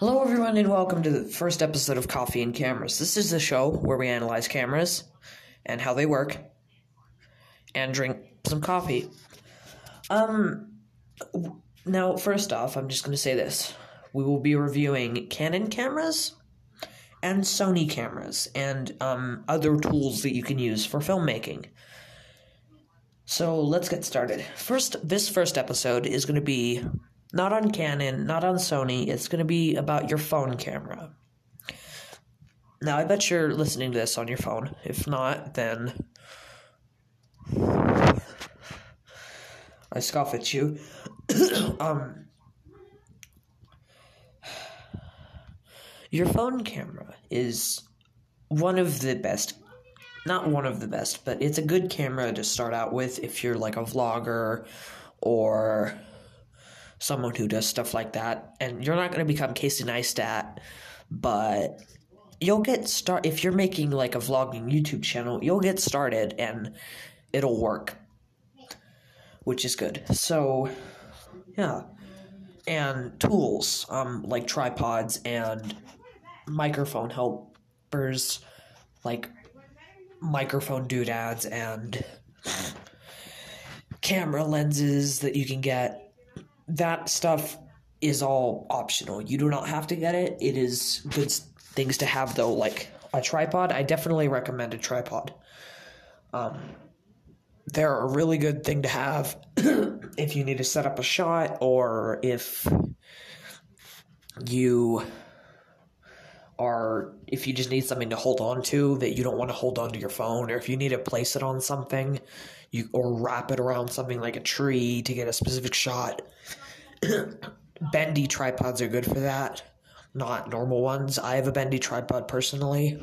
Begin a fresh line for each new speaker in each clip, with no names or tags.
Hello, everyone, and welcome to the first episode of Coffee and Cameras. This is the show where we analyze cameras and how they work and drink some coffee. Um, now, first off, I'm just going to say this we will be reviewing Canon cameras and Sony cameras and um, other tools that you can use for filmmaking. So let's get started. First, this first episode is going to be not on Canon, not on Sony. It's going to be about your phone camera. Now, I bet you're listening to this on your phone. If not, then I scoff at you. um, your phone camera is one of the best not one of the best, but it's a good camera to start out with if you're like a vlogger or someone who does stuff like that. And you're not going to become Casey Neistat, but you'll get start if you're making like a vlogging YouTube channel, you'll get started and it'll work. Which is good. So, yeah. And tools, um like tripods and microphone helpers like microphone doodads and camera lenses that you can get. That stuff is all optional. You do not have to get it. It is good things to have though, like a tripod. I definitely recommend a tripod. Um, they're a really good thing to have if you need to set up a shot or if you are if you just need something to hold on to that you don't want to hold on to your phone or if you need to place it on something you or wrap it around something like a tree to get a specific shot. Bendy tripods are good for that not normal ones. I have a bendy tripod personally.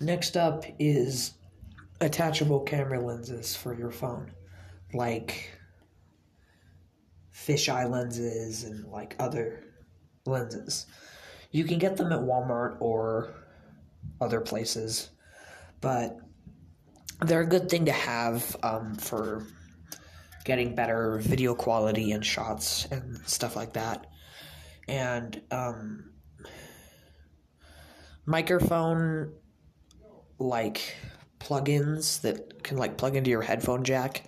Next up is attachable camera lenses for your phone like fisheye lenses and like other lenses. You can get them at Walmart or other places, but they're a good thing to have um, for getting better video quality and shots and stuff like that. And um, microphone like plugins that can like plug into your headphone jack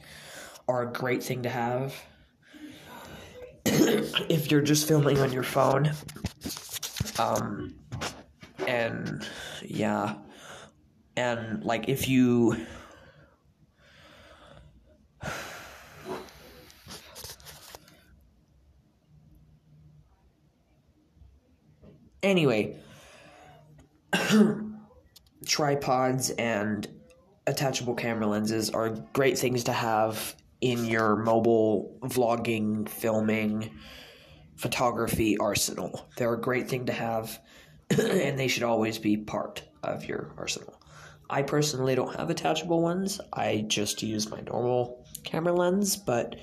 are a great thing to have if you're just filming on your phone. Um, and yeah, and like if you. Anyway, tripods and attachable camera lenses are great things to have in your mobile vlogging, filming, photography arsenal. They're a great thing to have, and they should always be part of your arsenal. I personally don't have attachable ones, I just use my normal camera lens, but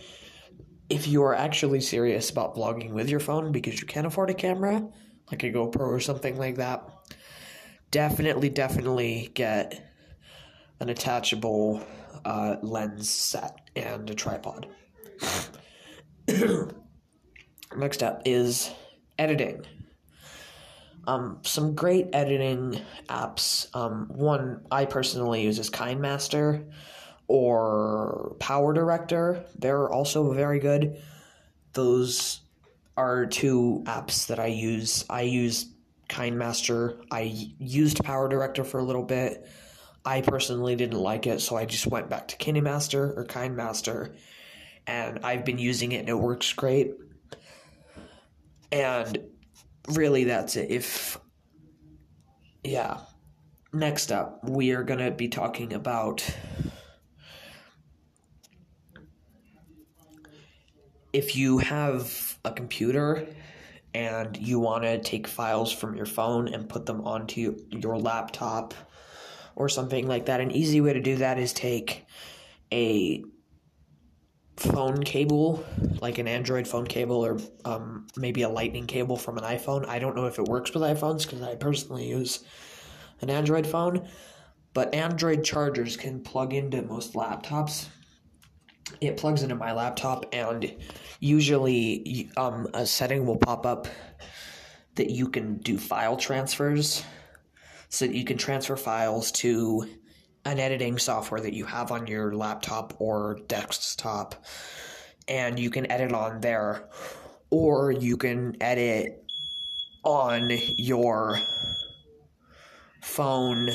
if you are actually serious about vlogging with your phone because you can't afford a camera, like a GoPro or something like that, definitely, definitely get an attachable uh, lens set and a tripod. Next up is editing. Um, some great editing apps. Um, one I personally use is KineMaster or Power Director. They're also very good. Those are two apps that I use. I use KineMaster. I used Power Director for a little bit. I personally didn't like it, so I just went back to KineMaster or KineMaster, and I've been using it and it works great. And really, that's it. If, yeah. Next up, we are going to be talking about if you have a computer and you want to take files from your phone and put them onto your laptop or something like that. An easy way to do that is take a phone cable, like an Android phone cable, or um, maybe a lightning cable from an iPhone. I don't know if it works with iPhones because I personally use an Android phone, but Android chargers can plug into most laptops. it plugs into my laptop, and usually um, a setting will pop up that you can do file transfers. So that you can transfer files to an editing software that you have on your laptop or desktop, and you can edit on there, or you can edit on your phone.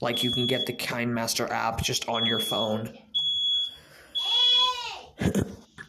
Like you can get the KineMaster app just on your phone